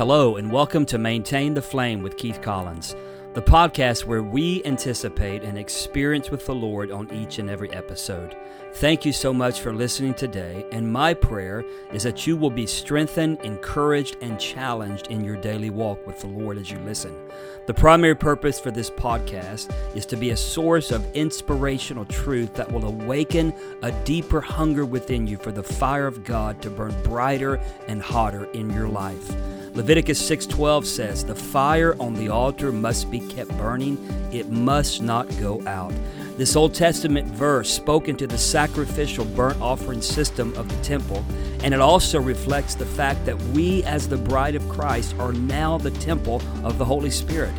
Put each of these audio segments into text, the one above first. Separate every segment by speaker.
Speaker 1: Hello, and welcome to Maintain the Flame with Keith Collins, the podcast where we anticipate an experience with the Lord on each and every episode. Thank you so much for listening today, and my prayer is that you will be strengthened, encouraged, and challenged in your daily walk with the Lord as you listen. The primary purpose for this podcast is to be a source of inspirational truth that will awaken a deeper hunger within you for the fire of God to burn brighter and hotter in your life. Leviticus 6:12 says, "The fire on the altar must be kept burning; it must not go out." This Old Testament verse spoke into the sacrificial burnt offering system of the temple, and it also reflects the fact that we, as the bride of Christ, are now the temple of the Holy Spirit.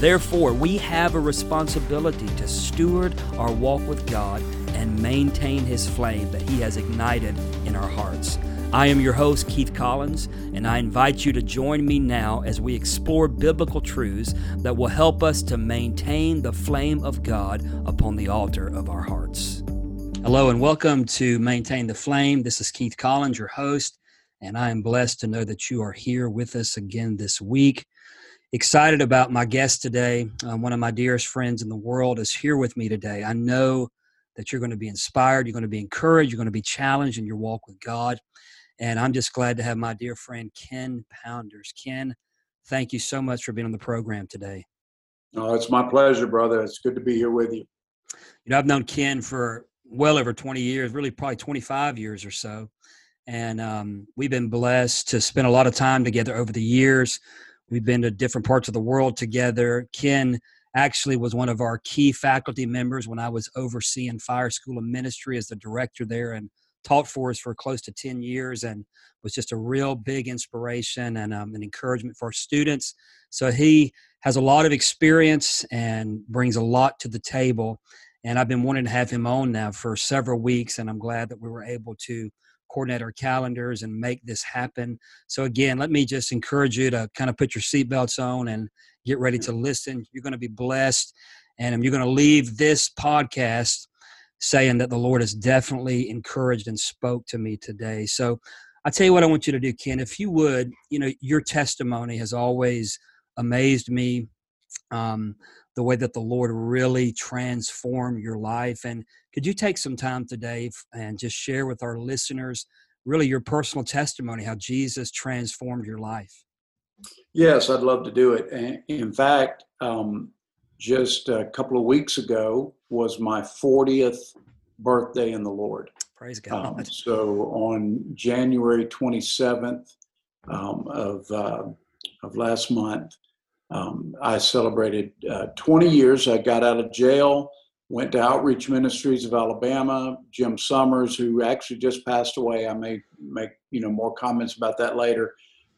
Speaker 1: Therefore, we have a responsibility to steward our walk with God and maintain His flame that He has ignited in our hearts. I am your host, Keith Collins, and I invite you to join me now as we explore biblical truths that will help us to maintain the flame of God upon the altar of our hearts. Hello, and welcome to Maintain the Flame. This is Keith Collins, your host, and I am blessed to know that you are here with us again this week. Excited about my guest today. Uh, one of my dearest friends in the world is here with me today. I know that you're going to be inspired, you're going to be encouraged, you're going to be challenged in your walk with God. And I'm just glad to have my dear friend Ken Pounders. Ken, thank you so much for being on the program today.
Speaker 2: Oh, it's my pleasure, brother. It's good to be here with you.
Speaker 1: You know, I've known Ken for well over 20 years, really probably 25 years or so. And um, we've been blessed to spend a lot of time together over the years. We've been to different parts of the world together. Ken actually was one of our key faculty members when I was overseeing Fire School of Ministry as the director there in taught for us for close to 10 years and was just a real big inspiration and um, an encouragement for our students. So he has a lot of experience and brings a lot to the table. And I've been wanting to have him on now for several weeks, and I'm glad that we were able to coordinate our calendars and make this happen. So, again, let me just encourage you to kind of put your seatbelts on and get ready to listen. You're going to be blessed, and you're going to leave this podcast saying that the Lord has definitely encouraged and spoke to me today. So I tell you what I want you to do, Ken. If you would, you know, your testimony has always amazed me. Um, the way that the Lord really transformed your life. And could you take some time today and just share with our listeners really your personal testimony, how Jesus transformed your life?
Speaker 2: Yes, I'd love to do it. In fact, um, just a couple of weeks ago was my 40th birthday in the Lord.
Speaker 1: Praise God.
Speaker 2: Um, so on January 27th um, of, uh, of last month, um, I celebrated uh, 20 years. I got out of jail, went to Outreach Ministries of Alabama. Jim Summers, who actually just passed away, I may make you know more comments about that later.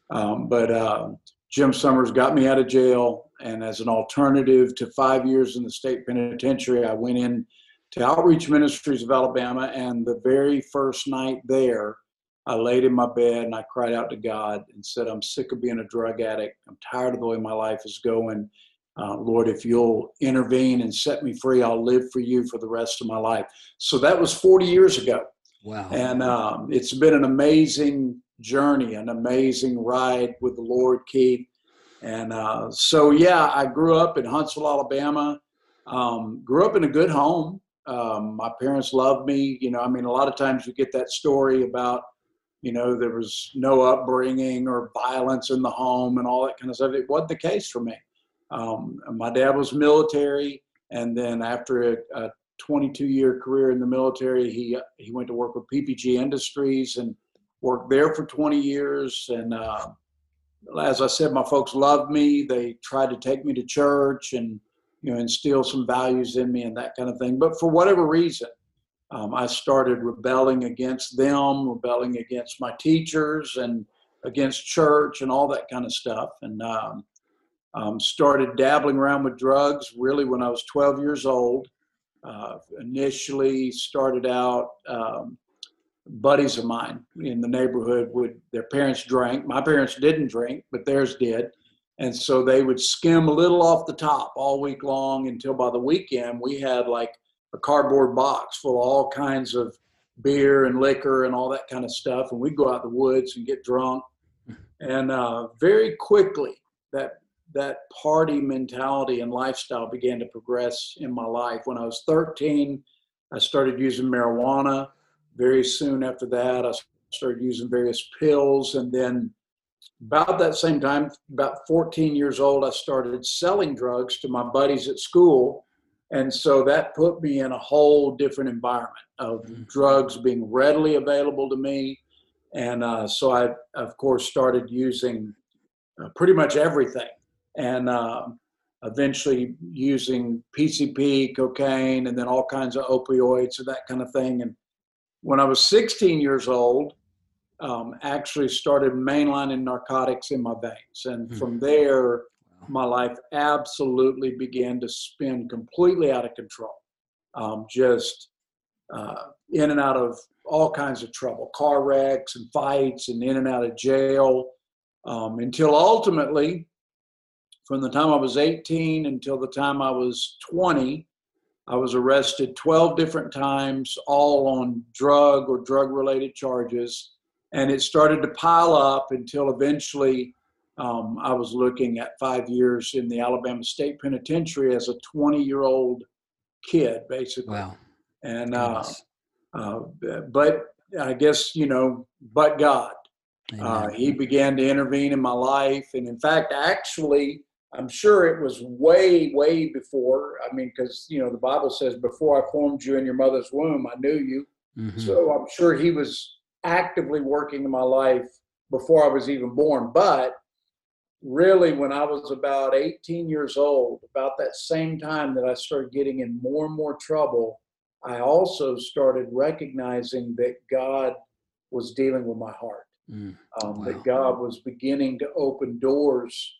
Speaker 2: Um, but uh, Jim Summers got me out of jail, and as an alternative to five years in the state penitentiary, I went in to Outreach Ministries of Alabama. And the very first night there, I laid in my bed and I cried out to God and said, I'm sick of being a drug addict. I'm tired of the way my life is going. Uh, Lord, if you'll intervene and set me free, I'll live for you for the rest of my life. So that was 40 years ago.
Speaker 1: Wow.
Speaker 2: And um, it's been an amazing journey, an amazing ride with the Lord, Keith. And uh, so, yeah, I grew up in Huntsville, Alabama. Um, grew up in a good home. Um, my parents loved me. You know, I mean, a lot of times you get that story about, you know, there was no upbringing or violence in the home and all that kind of stuff. It wasn't the case for me. Um, my dad was military, and then after a, a 22 year career in the military, he he went to work with PPG Industries and worked there for 20 years. And uh, as I said, my folks loved me. They tried to take me to church and you know instill some values in me and that kind of thing. But for whatever reason, um, I started rebelling against them, rebelling against my teachers and against church and all that kind of stuff. And um, um, started dabbling around with drugs really when I was 12 years old. Uh, initially started out um, buddies of mine in the neighborhood would their parents drank my parents didn't drink but theirs did and so they would skim a little off the top all week long until by the weekend we had like a cardboard box full of all kinds of beer and liquor and all that kind of stuff and we'd go out in the woods and get drunk And uh, very quickly, that that party mentality and lifestyle began to progress in my life. When I was 13, I started using marijuana. Very soon after that, I started using various pills. And then, about that same time, about 14 years old, I started selling drugs to my buddies at school. And so that put me in a whole different environment of mm-hmm. drugs being readily available to me. And uh, so I, of course, started using uh, pretty much everything. And uh, eventually using PCP, cocaine, and then all kinds of opioids and that kind of thing. And when I was 16 years old, um, actually started mainlining narcotics in my veins. And mm-hmm. from there, my life absolutely began to spin completely out of control. Um, just uh, in and out of all kinds of trouble, car wrecks and fights, and in and out of jail, um, until ultimately from the time I was 18 until the time I was 20, I was arrested 12 different times, all on drug or drug related charges. And it started to pile up until eventually um, I was looking at five years in the Alabama State Penitentiary as a 20 year old kid, basically.
Speaker 1: Wow.
Speaker 2: And, uh, uh, but I guess, you know, but God. Uh, he began to intervene in my life. And in fact, actually, I'm sure it was way, way before. I mean, because you know the Bible says, "Before I formed you in your mother's womb, I knew you." Mm-hmm. So I'm sure He was actively working in my life before I was even born. But really, when I was about 18 years old, about that same time that I started getting in more and more trouble, I also started recognizing that God was dealing with my heart. Mm. Um, wow. That God was beginning to open doors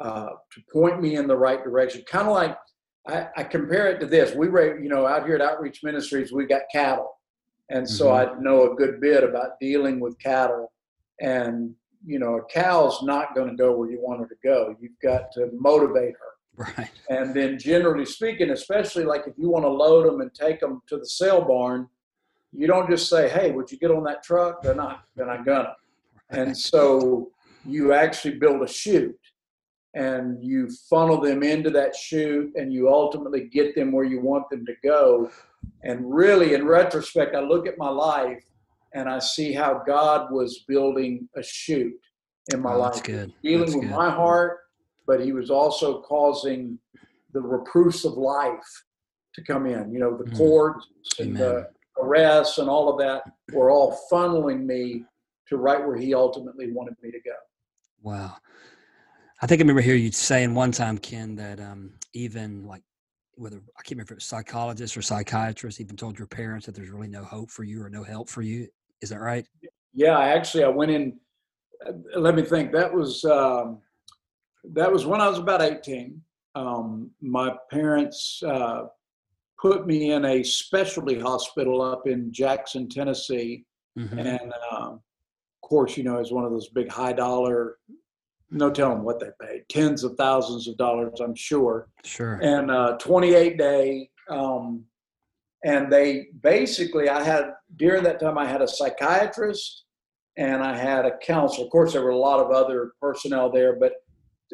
Speaker 2: uh, to point me in the right direction. Kind of like I, I, compare it to this. We, were, you know, out here at Outreach Ministries, we got cattle, and so mm-hmm. I know a good bit about dealing with cattle. And you know, a cow's not going to go where you want her to go. You've got to motivate her.
Speaker 1: Right.
Speaker 2: And then, generally speaking, especially like if you want to load them and take them to the sale barn, you don't just say, "Hey, would you get on that truck?" They're not. They're not gonna. Right. And so you actually build a chute and you funnel them into that chute and you ultimately get them where you want them to go. And really, in retrospect, I look at my life and I see how God was building a chute in my oh, life, dealing
Speaker 1: that's
Speaker 2: with
Speaker 1: good.
Speaker 2: my heart, but He was also causing the reproofs of life to come in. You know, the mm. courts and the arrests and all of that were all funneling me to right where He ultimately wanted me to go.
Speaker 1: Wow. I think I remember hearing you saying one time, Ken, that um, even like whether I can't remember if it was psychologists or psychiatrists even told your parents that there's really no hope for you or no help for you. Is that right?
Speaker 2: Yeah, actually, I went in. Uh, let me think. That was um, that was when I was about 18. Um, my parents uh, put me in a specialty hospital up in Jackson, Tennessee, mm-hmm. and um, of course, you know, it's one of those big high dollar no telling what they paid. Tens of thousands of dollars i'm sure.
Speaker 1: Sure.
Speaker 2: And uh, 28 day um, and they basically i had during that time i had a psychiatrist and i had a counselor. Of course there were a lot of other personnel there but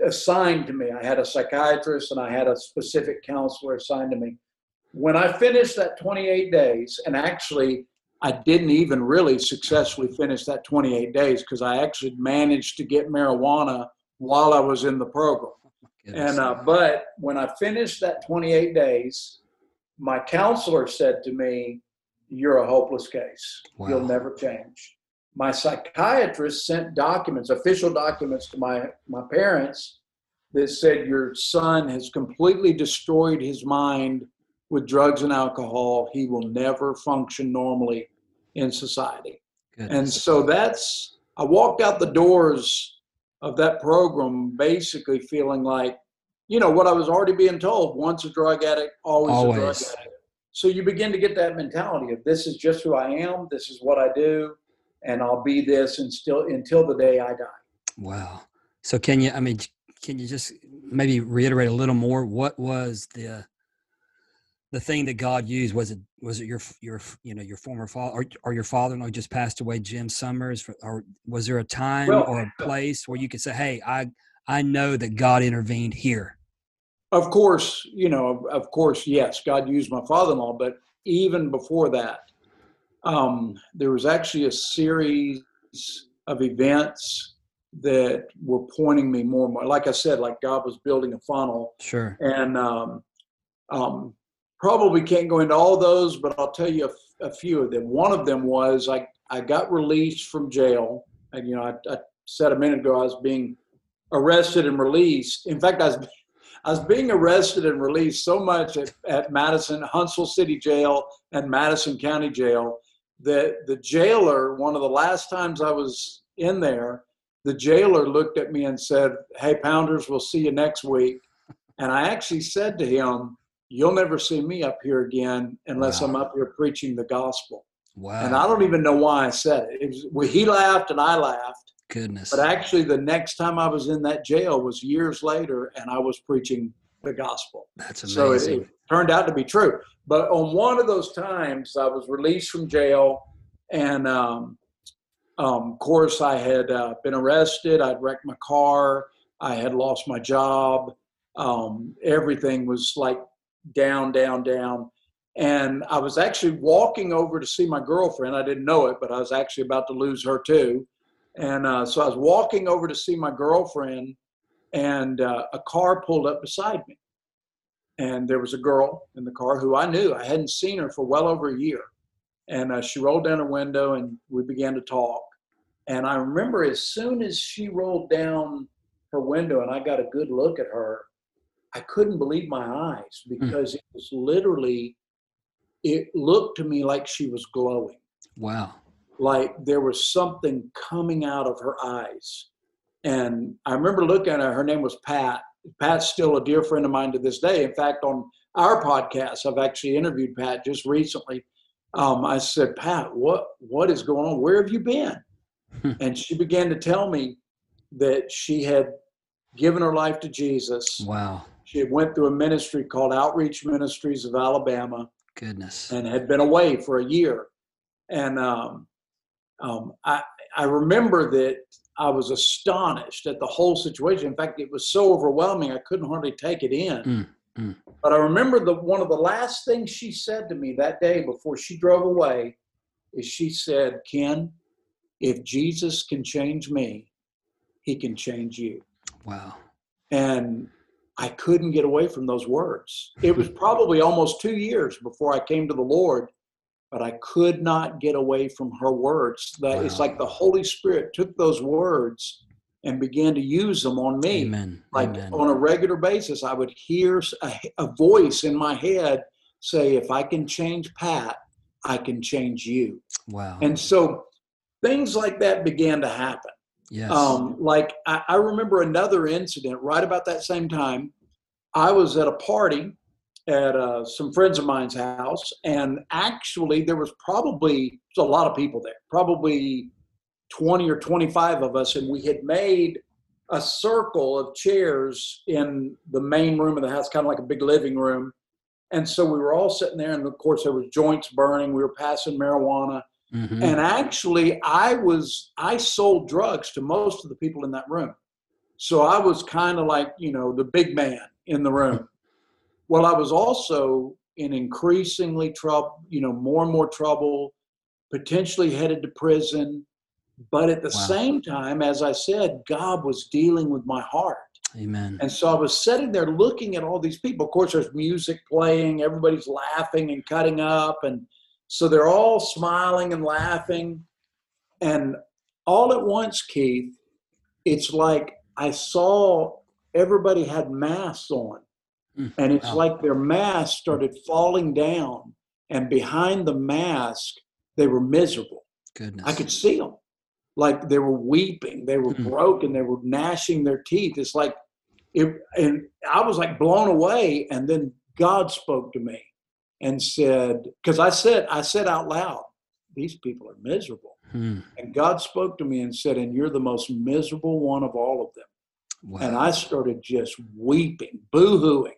Speaker 2: assigned to me. I had a psychiatrist and i had a specific counselor assigned to me. When i finished that 28 days and actually I didn't even really successfully finish that 28 days because I actually managed to get marijuana while I was in the program. And uh, but when I finished that 28 days, my counselor said to me, "You're a hopeless case. Wow. You'll never change." My psychiatrist sent documents, official documents, to my my parents that said your son has completely destroyed his mind with drugs and alcohol. He will never function normally in society. Goodness. And so that's, I walked out the doors of that program basically feeling like, you know, what I was already being told once a drug addict, always, always. a drug addict. So you begin to get that mentality of this is just who I am, this is what I do, and I'll be this and still until the day I die.
Speaker 1: Wow. So can you, I mean, can you just maybe reiterate a little more? What was the the thing that God used was it was it your your you know your former father or, or your father-in-law just passed away, Jim Summers, or was there a time well, or a place where you could say, "Hey, I I know that God intervened here"?
Speaker 2: Of course, you know, of course, yes, God used my father-in-law, but even before that, um, there was actually a series of events that were pointing me more and more. Like I said, like God was building a funnel.
Speaker 1: Sure.
Speaker 2: And um, um, probably can't go into all those, but I'll tell you a, a, few of them. One of them was I, I got released from jail. And, you know, I, I said a minute ago I was being arrested and released. In fact, I was I was being arrested and released so much at, at Madison, Huntsville City Jail and Madison County Jail that the jailer, one of the last times I was in there, the jailer looked at me and said, Hey, Pounders, we'll see you next week. And I actually said to him, You'll never see me up here again unless wow. I'm up here preaching the gospel. Wow. And I don't even know why I said it. it was, well, he laughed and I laughed.
Speaker 1: Goodness.
Speaker 2: But actually, the next time I was in that jail was years later, and I was preaching the gospel.
Speaker 1: That's amazing. So
Speaker 2: it, it turned out to be true. But on one of those times, I was released from jail, and um, um, of course, I had uh, been arrested. I'd wrecked my car. I had lost my job. Um, everything was like down, down, down. And I was actually walking over to see my girlfriend. I didn't know it, but I was actually about to lose her too. And uh, so I was walking over to see my girlfriend, and uh, a car pulled up beside me. And there was a girl in the car who I knew. I hadn't seen her for well over a year. And uh, she rolled down her window, and we began to talk. And I remember as soon as she rolled down her window and I got a good look at her, I couldn't believe my eyes hmm. because mm. it was literally, it looked to me like she was glowing.
Speaker 1: Wow
Speaker 2: like there was something coming out of her eyes. And I remember looking at her, her name was Pat. Pat's still a dear friend of mine to this day. In fact, on our podcast, I've actually interviewed Pat just recently. Um, I said, Pat, what what is going on? Where have you been? and she began to tell me that she had given her life to Jesus.
Speaker 1: Wow.
Speaker 2: She had went through a ministry called Outreach Ministries of Alabama.
Speaker 1: Goodness.
Speaker 2: And had been away for a year. And um, um, I, I remember that I was astonished at the whole situation. In fact, it was so overwhelming, I couldn't hardly take it in. Mm, mm. But I remember the one of the last things she said to me that day before she drove away is she said, Ken, if Jesus can change me, he can change you.
Speaker 1: Wow.
Speaker 2: And I couldn't get away from those words. It was probably almost two years before I came to the Lord but I could not get away from her words. That wow. it's like the Holy Spirit took those words and began to use them on me.
Speaker 1: Amen.
Speaker 2: Like
Speaker 1: Amen.
Speaker 2: on a regular basis, I would hear a, a, voice in my head say, "If I can change Pat, I can change you."
Speaker 1: Wow.
Speaker 2: And so things like that began to happen.
Speaker 1: Yes.
Speaker 2: Um, like I, I remember another incident right about that same time. I was at a party at uh, some friends of mine's house, and actually there was probably a lot of people there, probably 20 or 25 of us, and we had made a circle of chairs in the main room of the house, kind of like a big living room. And so we were all sitting there, and of course there was joints burning. We were passing marijuana, mm-hmm. and actually I was I sold drugs to most of the people in that room. So I was kind of like you know the big man in the room. Well, I was also in increasingly trouble, you know, more and more trouble, potentially headed to prison. But at the wow. same time, as I said, God was dealing with my heart.
Speaker 1: Amen.
Speaker 2: And so I was sitting there looking at all these people. Of course, there's music playing, everybody's laughing and cutting up. And so they're all smiling and laughing. And all at once, Keith, it's like I saw everybody had masks on. Mm, and it's wow. like their mask started falling down, and behind the mask, they were miserable.
Speaker 1: Goodness.
Speaker 2: I could see them. Like they were weeping, they were mm. broken, they were gnashing their teeth. It's like, it, and I was like blown away. And then God spoke to me and said, because I said, I said out loud, these people are miserable. Hmm. And God spoke to me and said, and you're the most miserable one of all of them. Wow. And I started just weeping, boo hooing.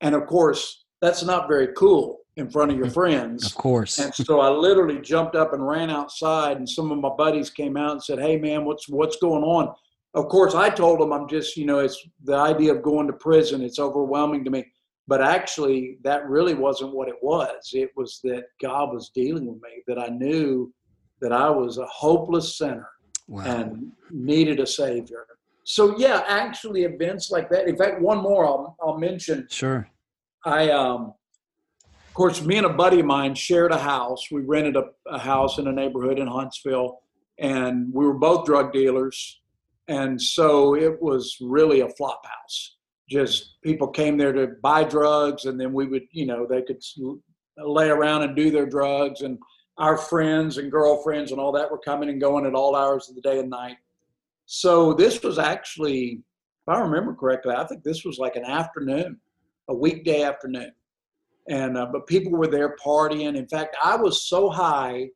Speaker 2: And of course, that's not very cool in front of your friends.
Speaker 1: Of course.
Speaker 2: And so I literally jumped up and ran outside, and some of my buddies came out and said, "Hey, man, what's what's going on?" Of course, I told them I'm just, you know, it's the idea of going to prison. It's overwhelming to me. But actually, that really wasn't what it was. It was that God was dealing with me. That I knew that I was a hopeless sinner wow. and needed a savior. So yeah, actually, events like that. In fact, one more I'll, I'll mention.
Speaker 1: Sure.
Speaker 2: I um, of course, me and a buddy of mine shared a house. We rented a, a house in a neighborhood in Huntsville, and we were both drug dealers. And so it was really a flop house. Just people came there to buy drugs, and then we would, you know, they could lay around and do their drugs. And our friends and girlfriends and all that were coming and going at all hours of the day and night. So this was actually, if I remember correctly, I think this was like an afternoon, a weekday afternoon and uh, but people were there partying. In fact, I was so high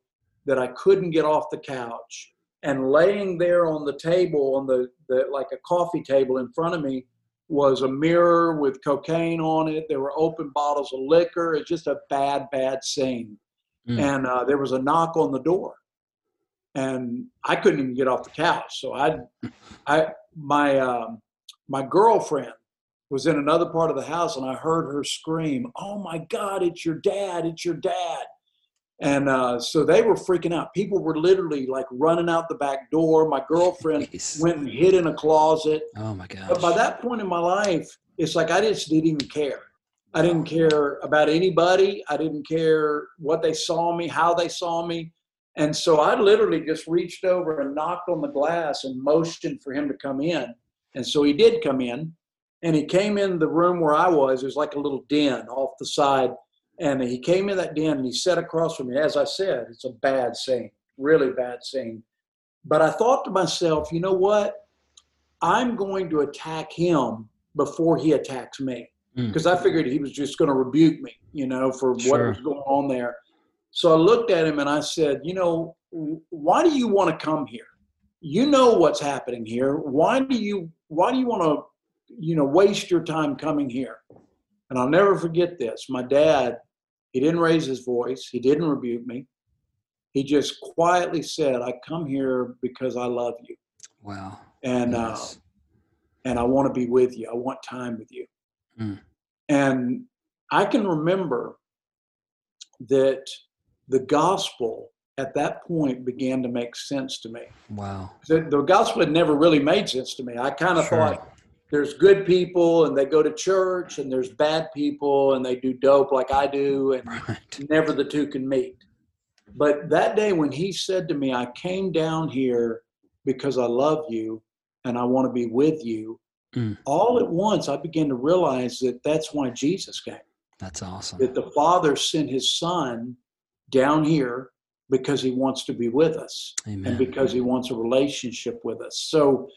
Speaker 2: that I couldn't get off the couch, and laying there on the table on the, the like a coffee table in front of me was a mirror with cocaine on it. There were open bottles of liquor. It's just a bad, bad scene. Mm. And uh, there was a knock on the door, and I couldn't even get off the couch. So I, I my um, my girlfriend was in another part of the house and I heard her scream, Oh my God, it's your dad, it's your dad. And uh, so they were freaking out. People were literally like running out the back door. My girlfriend went and hid in a closet.
Speaker 1: Oh my God.
Speaker 2: But by that point in my life, it's like I just didn't even care. I didn't care about anybody. I didn't care what they saw me, how they saw me. And so I literally just reached over and knocked on the glass and motioned for him to come in. And so he did come in and he came in the room where I was. It was like a little den off the side, and he came in that den and he sat across from me. As I said, it's a bad scene, really bad scene. But I thought to myself, you know what? I'm going to attack him before he attacks me because mm. I figured he was just going to rebuke me, you know, for sure. what was going on there. So I looked at him and I said, you know, why do you want to come here? You know what's happening here. Why do you why do you want to you know, waste your time coming here. And I'll never forget this. My dad, he didn't raise his voice, he didn't rebuke me. He just quietly said, I come here because I love you.
Speaker 1: Wow.
Speaker 2: And uh, yes. uh, and I want to be with you. I want time with you. Mm. And I can remember that the gospel at that point began to make sense to me.
Speaker 1: Wow.
Speaker 2: The, the gospel had never really made sense to me. I kind of sure. thought there's good people and they go to church and there's bad people and they do dope like I do and right. never the two can meet. But that day when he said to me, I came down here because I love you and I want to be with you, mm. all at once I began to realize that that's why Jesus came.
Speaker 1: That's awesome.
Speaker 2: That the Father sent his Son down here because he wants to be with us Amen. and because he wants a relationship with us. So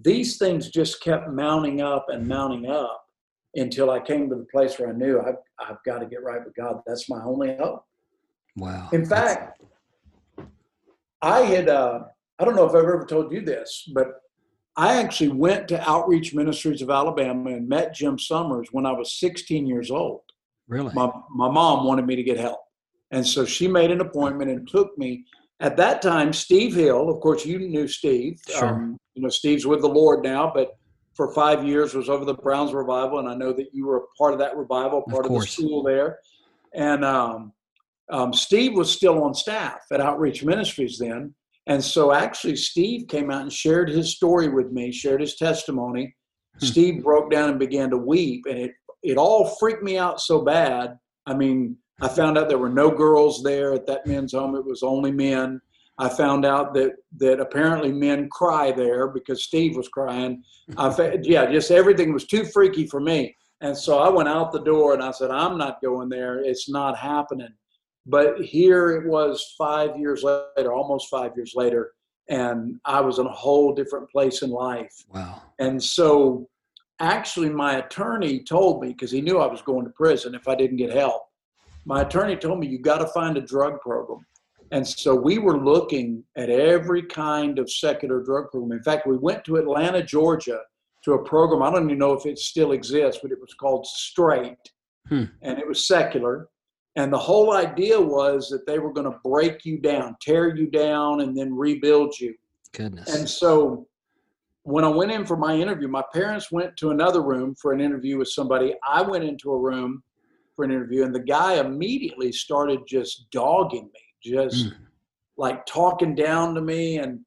Speaker 2: these things just kept mounting up and mounting up until I came to the place where I knew I've, I've got to get right with God. That's my only hope.
Speaker 1: Wow.
Speaker 2: In fact, I had, uh, I don't know if I've ever told you this, but I actually went to Outreach Ministries of Alabama and met Jim Summers when I was 16 years old.
Speaker 1: Really?
Speaker 2: My, my mom wanted me to get help. And so she made an appointment and took me. At that time, Steve Hill, of course, you knew Steve.
Speaker 1: Sure. Um,
Speaker 2: you know, Steve's with the Lord now, but for five years was over the Brownsville revival, and I know that you were a part of that revival, part of, of the school there. And um, um, Steve was still on staff at Outreach Ministries then, and so actually Steve came out and shared his story with me, shared his testimony. Hmm. Steve broke down and began to weep, and it it all freaked me out so bad. I mean, I found out there were no girls there at that men's home; it was only men. I found out that that apparently men cry there because Steve was crying. I yeah, just everything was too freaky for me. And so I went out the door and I said, I'm not going there. It's not happening. But here it was five years later, almost five years later, and I was in a whole different place in life.
Speaker 1: Wow.
Speaker 2: And so actually, my attorney told me, because he knew I was going to prison if I didn't get help, my attorney told me, You got to find a drug program. And so we were looking at every kind of secular drug program. In fact, we went to Atlanta, Georgia to a program. I don't even know if it still exists, but it was called Straight. hmm. and it was secular. And the whole idea was that they were going to break you down, tear you down, and then rebuild you.
Speaker 1: Goodness.
Speaker 2: And so when I went in for my interview, my parents went to another room for an interview with somebody. I went into a room for an interview, and the guy immediately started just dogging me, just mm. like talking down to me. And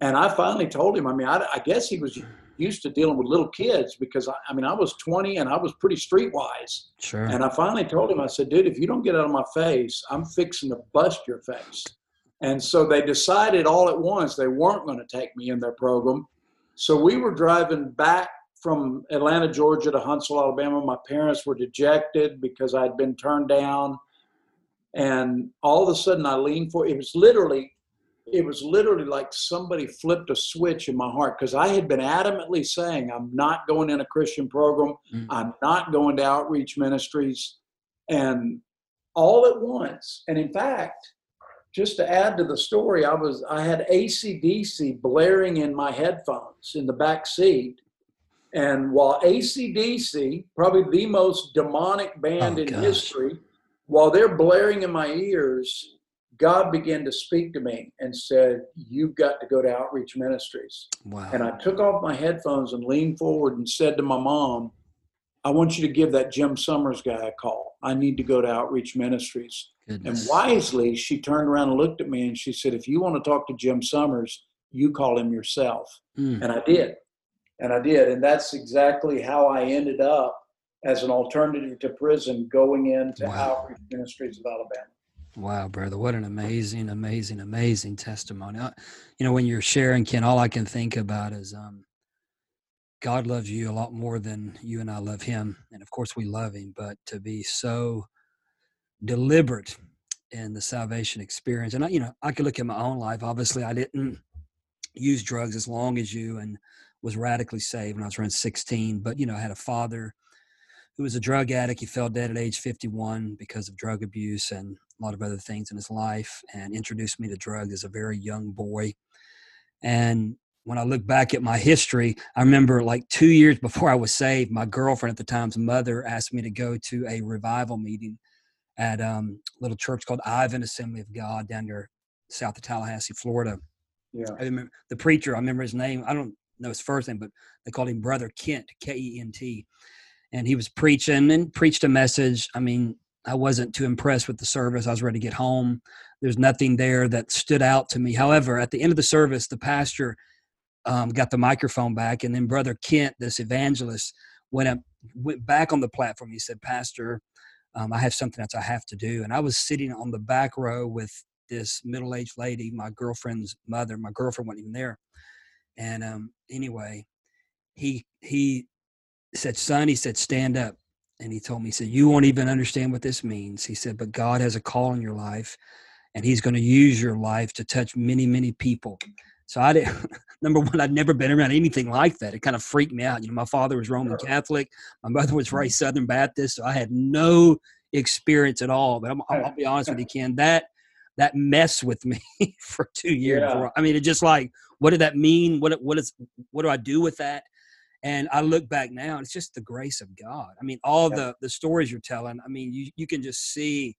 Speaker 2: and I finally told him, I mean, I, I guess he was used to dealing with little kids because I, I, mean, I was 20 and I was pretty streetwise.
Speaker 1: Sure.
Speaker 2: And I finally told him, I said, dude, if you don't get out of my face, I'm fixing to bust your face. And so they decided all at once they weren't going to take me in their program. So we were driving back from Atlanta, Georgia to Huntsville, Alabama. My parents were dejected because I'd been turned down. And all of a sudden I leaned for it was literally it was literally like somebody flipped a switch in my heart because I had been adamantly saying I'm not going in a Christian program. Mm-hmm. I'm not going to outreach ministries. And all at once, and in fact, just to add to the story, I was I had ACDC blaring in my headphones in the back seat. And while ACDC, probably the most demonic band oh, in gosh. history, while they're blaring in my ears, God began to speak to me and said, You've got to go to outreach ministries.
Speaker 1: Wow.
Speaker 2: And I took off my headphones and leaned forward and said to my mom, I want you to give that Jim Summers guy a call. I need to go to outreach ministries. Goodness. And wisely, she turned around and looked at me and she said, If you want to talk to Jim Summers, you call him yourself. Mm. And I did. And I did. And that's exactly how I ended up as an alternative to prison going into wow. outreach ministries of Alabama.
Speaker 1: Wow, brother, what an amazing, amazing, amazing testimony. You know, when you're sharing, Ken, all I can think about is um, God loves you a lot more than you and I love Him. And of course, we love Him, but to be so deliberate in the salvation experience. And I, you know, I could look at my own life. Obviously, I didn't use drugs as long as you and was radically saved when I was around 16. But, you know, I had a father who was a drug addict. He fell dead at age 51 because of drug abuse and a lot of other things in his life and introduced me to drugs as a very young boy. And when I look back at my history, I remember like two years before I was saved, my girlfriend at the time's mother asked me to go to a revival meeting at um, a little church called Ivan Assembly of God down near south of Tallahassee, Florida.
Speaker 2: Yeah.
Speaker 1: I remember the preacher, I remember his name. I don't know his first name, but they called him Brother Kent, K E N T. And he was preaching and preached a message. I mean, I wasn't too impressed with the service. I was ready to get home. There's nothing there that stood out to me. However, at the end of the service, the pastor um, got the microphone back, and then Brother Kent, this evangelist, went up, went back on the platform. He said, "Pastor, um, I have something else I have to do. And I was sitting on the back row with this middle aged lady, my girlfriend's mother. My girlfriend wasn't even there. And um, anyway, he he said, "Son," he said, "stand up." And he told me, he said, "You won't even understand what this means." He said, "But God has a call in your life, and He's going to use your life to touch many, many people." So I did. Number one, I'd never been around anything like that. It kind of freaked me out. You know, my father was Roman Catholic. My mother was raised mm-hmm. Southern Baptist. So I had no experience at all. But i will be honest with you, Ken. That that messed with me for two years. Yeah. I mean, it just like, what did that mean? What what is what do I do with that? And I look back now, and it's just the grace of God. I mean, all yeah. the the stories you're telling. I mean, you you can just see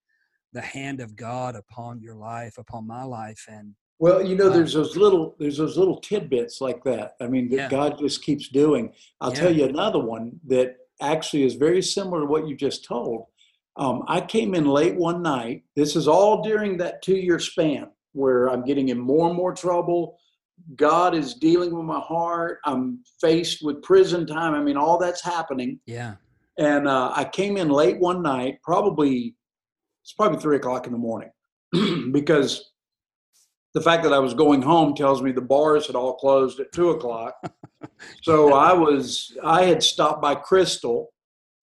Speaker 1: the hand of God upon your life, upon my life, and
Speaker 2: well, you know, there's those little there's those little tidbits like that. I mean, that yeah. God just keeps doing. I'll yeah. tell you another one that actually is very similar to what you just told. Um, I came in late one night. This is all during that two year span where I'm getting in more and more trouble. God is dealing with my heart. I'm faced with prison time. I mean, all that's happening.
Speaker 1: Yeah.
Speaker 2: And uh, I came in late one night, probably it's probably three o'clock in the morning, because the fact that I was going home tells me the bars had all closed at two o'clock. so I was I had stopped by Krystal,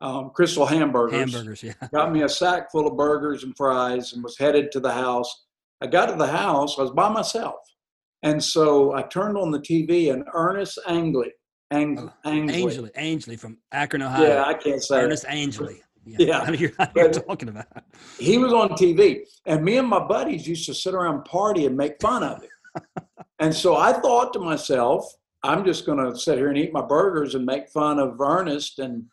Speaker 2: um, Krystal Hamburgers.
Speaker 1: Hamburgers, yeah.
Speaker 2: Got me a sack full of burgers and fries and was headed to the house. I got to the house. I was by myself, and so I turned on the TV and Ernest Angley. Ang- oh,
Speaker 1: Angley. Angley from Akron, Ohio.
Speaker 2: Yeah, I can't say
Speaker 1: Ernest Angley. Yeah,
Speaker 2: yeah.
Speaker 1: you're, you're talking about.
Speaker 2: He was on TV, and me and my buddies used to sit around party and make fun of him. and so I thought to myself, I'm just going to sit here and eat my burgers and make fun of Ernest and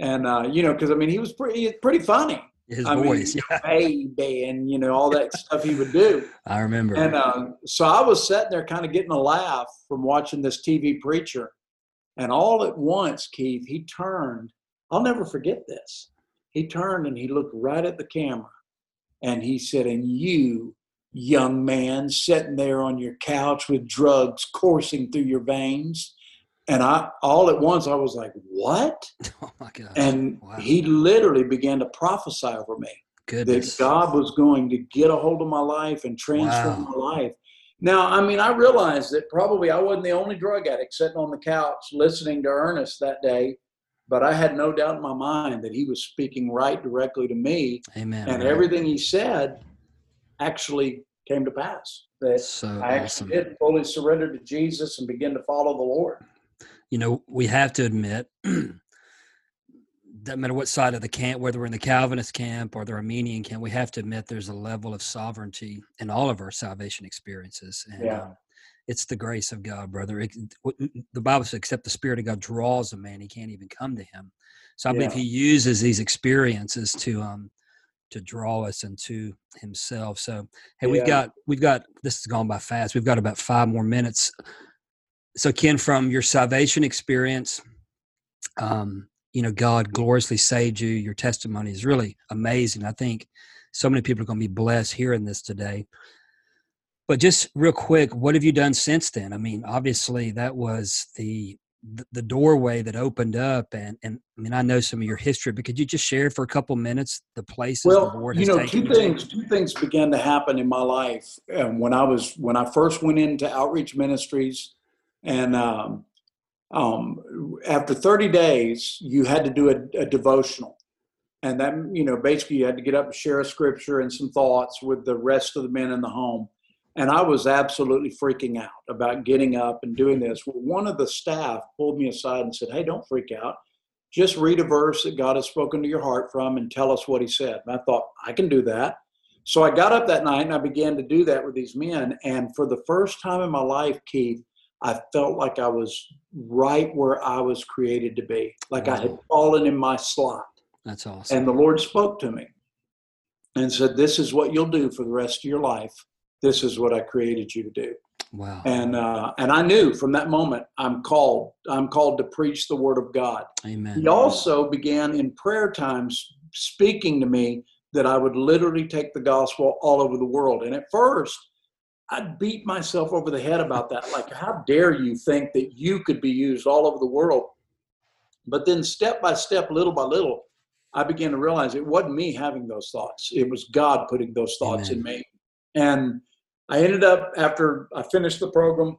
Speaker 2: and uh, you know, because I mean, he was pretty pretty funny.
Speaker 1: His
Speaker 2: I
Speaker 1: voice,
Speaker 2: mean,
Speaker 1: yeah.
Speaker 2: baby, and you know all that stuff he would do.
Speaker 1: I remember.
Speaker 2: And uh, so I was sitting there, kind of getting a laugh from watching this TV preacher, and all at once, Keith, he turned. I'll never forget this. He turned and he looked right at the camera, and he said, "And you, young man, sitting there on your couch with drugs coursing through your veins." And I, all at once, I was like, "What?"
Speaker 1: oh my gosh.
Speaker 2: And
Speaker 1: Wow.
Speaker 2: he literally began to prophesy over me
Speaker 1: Goodness.
Speaker 2: that God was going to get a hold of my life and transform
Speaker 1: Wow.
Speaker 2: my life. Now, I mean, I realized that probably I wasn't the only drug addict sitting on the couch listening to Ernest that day, but I had no doubt in my mind that he was speaking right directly to me,
Speaker 1: Amen.
Speaker 2: and everything he said actually came to pass. That
Speaker 1: so
Speaker 2: I
Speaker 1: awesome.
Speaker 2: actually did fully surrender to Jesus and begin to follow the Lord.
Speaker 1: You know, we have to admit, doesn't matter what side of the camp, whether we're in the Calvinist camp or the Arminian camp, we have to admit there's a level of sovereignty in all of our salvation experiences. And
Speaker 2: Yeah.
Speaker 1: um, it's the grace of God, brother. It, the Bible says, except the Spirit of God draws a man, he can't even come to him. So I believe he uses these experiences to um to draw us into himself. So hey, we've got we've got this has gone by fast. We've got about five more minutes so ken from your salvation experience um, you know god gloriously saved you your testimony is really amazing i think so many people are going to be blessed hearing this today but just real quick what have you done since then i mean obviously that was the the- the doorway that opened up and and i mean i know some of your history but could you just share for a couple minutes the places the
Speaker 2: Well,
Speaker 1: lord
Speaker 2: you know, two
Speaker 1: to?
Speaker 2: things. Two things began to happen in my life um, when I was when I first went into outreach ministries, and um, um, after 30 days, you had to do a, a devotional, and that you know basically you had to get up and share a scripture and some thoughts with the rest of the men in the home. And I was absolutely freaking out about getting up and doing this. Well, one of the staff pulled me aside and said, "Hey, don't freak out just read a verse that God has spoken to your heart from and tell us what he said. And I thought, I can do that. So I got up that night and I began to do that with these men. And for the first time in my life, Keith, I felt like I was right where I was created to be, like I had fallen in my slot.
Speaker 1: that's awesome
Speaker 2: And the Lord spoke to me and said, This is what you'll do for the rest of your life. This is what I created you to do
Speaker 1: wow
Speaker 2: and uh, and I knew from that moment I'm called. I'm called to preach the word of God.
Speaker 1: amen
Speaker 2: He also began in prayer times speaking to me that I would literally take the gospel all over the world. And at first, I'd beat myself over the head about that. Like, how dare you think that you could be used all over the world? But then, step by step, little by little, I began to realize it wasn't me having those thoughts. It was God putting those thoughts in me. And I ended up, after I finished the program,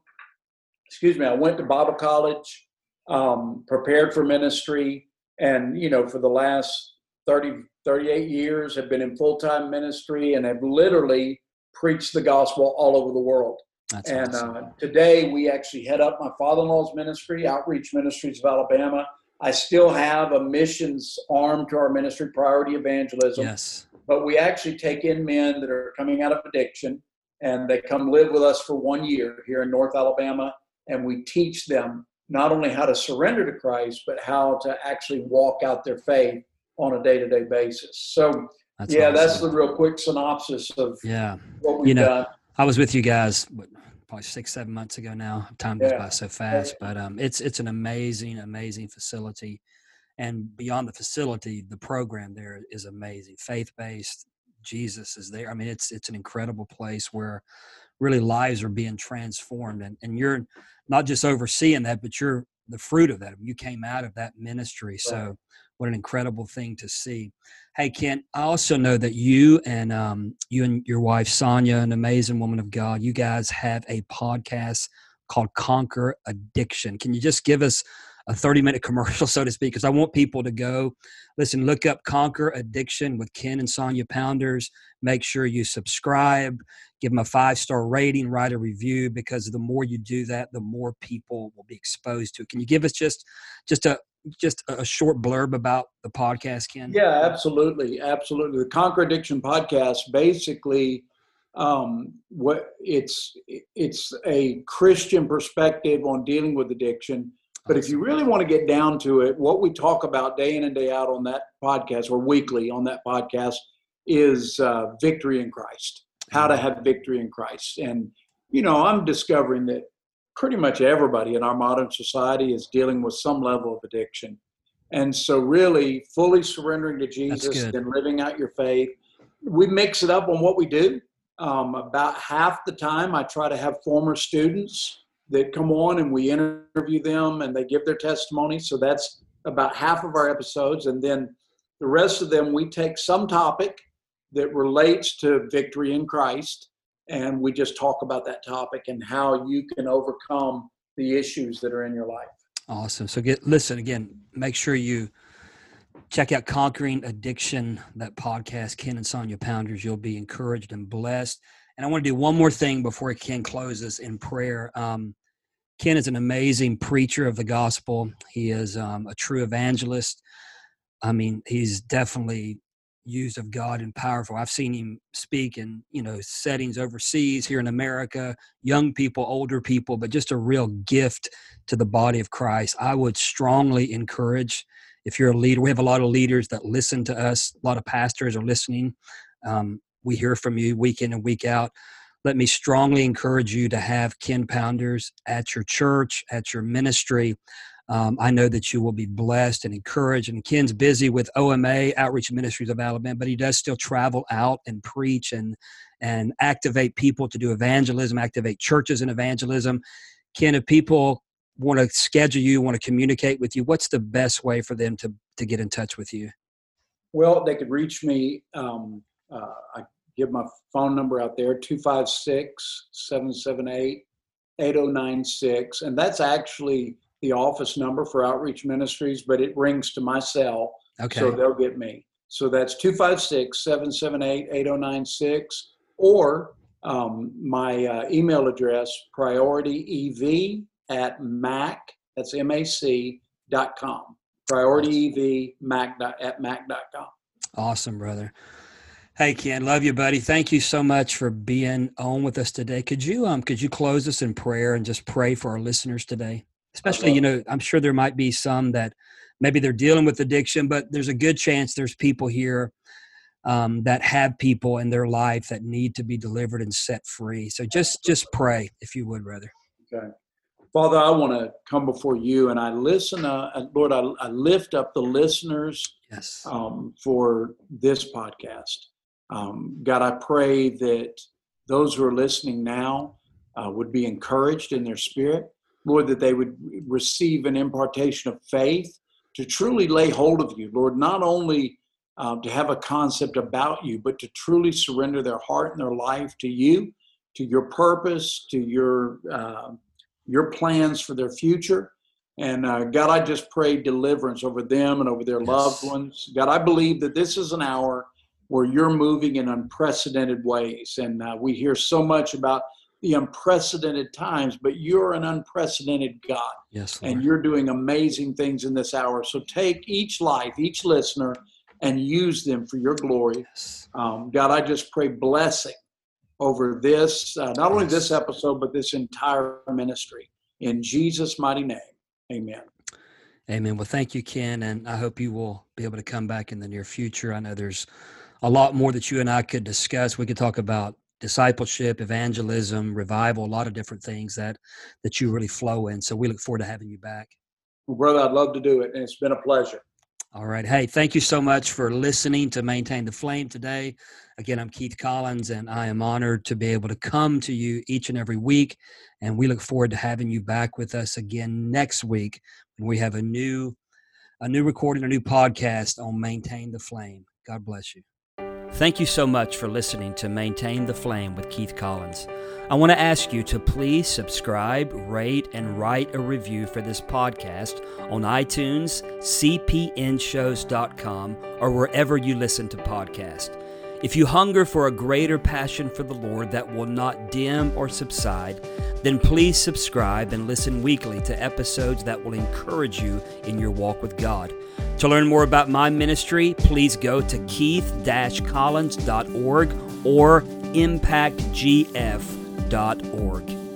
Speaker 2: excuse me, I went to Bible college, um, prepared for ministry, and, you know, for the last 30, 38 years have been in full-time ministry and have literally preached the gospel all over the world.
Speaker 1: that's
Speaker 2: And
Speaker 1: awesome.
Speaker 2: uh, today we actually head up my father-in-law's ministry, Outreach Ministries of Alabama. I still have a missions arm to our ministry, Priority Evangelism
Speaker 1: yes
Speaker 2: but we actually take in men that are coming out of addiction and they come live with us for one year here in North Alabama and we teach them not only how to surrender to Christ but how to actually walk out their faith on a day-to-day basis. So
Speaker 1: that's
Speaker 2: yeah, that's the real quick synopsis of
Speaker 1: yeah
Speaker 2: what we've
Speaker 1: You know,
Speaker 2: done.
Speaker 1: I was with you guys what, probably six, seven months ago now. Time goes
Speaker 2: Yeah.
Speaker 1: by so fast, but um, it's it's an amazing, amazing facility, and beyond the facility, the program there is amazing. Faith based, Jesus is there. I mean, it's it's an incredible place where really lives are being transformed, and and you're not just overseeing that, but you're the fruit of that. You came out of that ministry, so what an incredible thing to see. Hey, Ken, I also know that you and um, you and your wife Sonia, an amazing woman of God, you guys have a podcast called Conquer Addiction. Can you just give us a 30 minute commercial, so to speak? Because I want people to go listen, look up Conquer Addiction with Ken and Sonia Pounders. Make sure you subscribe, give them a five star rating, write a review, because the more you do that, the more people will be exposed to it. Can you give us just just a just a short blurb about the podcast, Ken?
Speaker 2: Yeah, absolutely, absolutely. The Conquer Addiction podcast basically um, what it's it's a Christian perspective on dealing with addiction. But if you really want to get down to it, what we talk about day in and day out on that podcast or weekly on that podcast is uh, victory in Christ, how to have victory in Christ. And, you know, I'm discovering that pretty much everybody in our modern society is dealing with some level of addiction. And so, really, fully surrendering to Jesus and living out your faith. We mix it up on what we do. Um, about half the time, I try to have former students that come on and we interview them and they give their testimony. So that's about half of our episodes. And then the rest of them, we take some topic that relates to victory in Christ and we just talk about that topic and how you can overcome the issues that are in your life.
Speaker 1: Awesome. So get listen again, make sure you check out Conquering Addiction, that podcast, Ken and Sonia Pounders. You'll be encouraged and blessed. And I want to do one more thing before Ken closes in prayer. Um, Ken is an amazing preacher of the gospel. He is um, a true evangelist. I mean, he's definitely used of God and powerful. I've seen him speak in you know settings overseas, here in America, young people, older people, but just a real gift to the body of Christ. I would strongly encourage if you're a leader. We have a lot of leaders that listen to us. A lot of pastors are listening. Um, we hear from you week in and week out let me strongly encourage you to have Ken Pounders at your church, at your ministry. Um, I know that you will be blessed and encouraged. And Ken's busy with OMA, Outreach Ministries of Alabama, but he does still travel out and preach and and activate people to do evangelism, activate churches in evangelism. Ken, if people want to schedule you, want to communicate with you, what's the best way for them to to get in touch with you?
Speaker 2: Well, they could reach me. Um, uh, I give my phone number out there 256 778 8096. And that's actually the office number for Outreach Ministries, but it rings to my cell. Okay. So they'll get me. So that's 256 778 8096. Or um, my uh, email address, priorityev at mac, that's M-A-C dot com. Priorityev mac at com.
Speaker 1: Awesome, brother. Hey Ken, love you, buddy. Thank you so much for being on with us today. Could you um could you close us in prayer and just pray for our listeners today? Especially, you know, I'm sure there might be some that maybe they're dealing with addiction, but there's a good chance there's people here um, that have people in their life that need to be delivered and set free. So just just pray, if you would, rather
Speaker 2: Okay. Father, I want to come before you and I listen, uh, Lord, I, I, lift up the listeners
Speaker 1: yes.
Speaker 2: um, for this podcast. Um, God, I pray that those who are listening now uh, would be encouraged in their spirit. Lord, that they would receive an impartation of faith to truly lay hold of you. Lord, not only uh, to have a concept about you, but to truly surrender their heart and their life to you, to your purpose, to your uh, your plans for their future. And uh, God, I just pray deliverance over them and over their yes. loved ones. God, I believe that this is an hour where you're moving in unprecedented ways. And uh, we hear so much about the unprecedented times, but you're an unprecedented God.
Speaker 1: Yes.
Speaker 2: Lord. And you're doing amazing things in this hour. So take each life, each listener, and use them for your glory. Yes. Um, God, I just pray blessing over this, uh, not only this episode, but this entire ministry. In Jesus' mighty name, amen.
Speaker 1: Amen. Well, thank you, Ken. And I hope you will be able to come back in the near future. I know there's a lot more that you and I could discuss. We could talk about discipleship, evangelism, revival, a lot of different things that that you really flow in. So we look forward to having you back.
Speaker 2: Well, brother, I'd love to do it, and it's been a pleasure.
Speaker 1: All right. Hey, thank you so much for listening to Maintain the Flame today. Again, I'm Keith Collins, and I am honored to be able to come to you each and every week. And we look forward to having you back with us again next week when we have a new a new recording, a new podcast on Maintain the Flame. God bless you. Thank you so much for listening to Maintain the Flame with Keith Collins. I want to ask you to please subscribe, rate, and write a review for this podcast on iTunes, cpnshows.com, or wherever you listen to podcasts. If you hunger for a greater passion for the Lord that will not dim or subside, then please subscribe and listen weekly to episodes that will encourage you in your walk with God. To learn more about my ministry, please go to keith-collins.org or impactgf.org.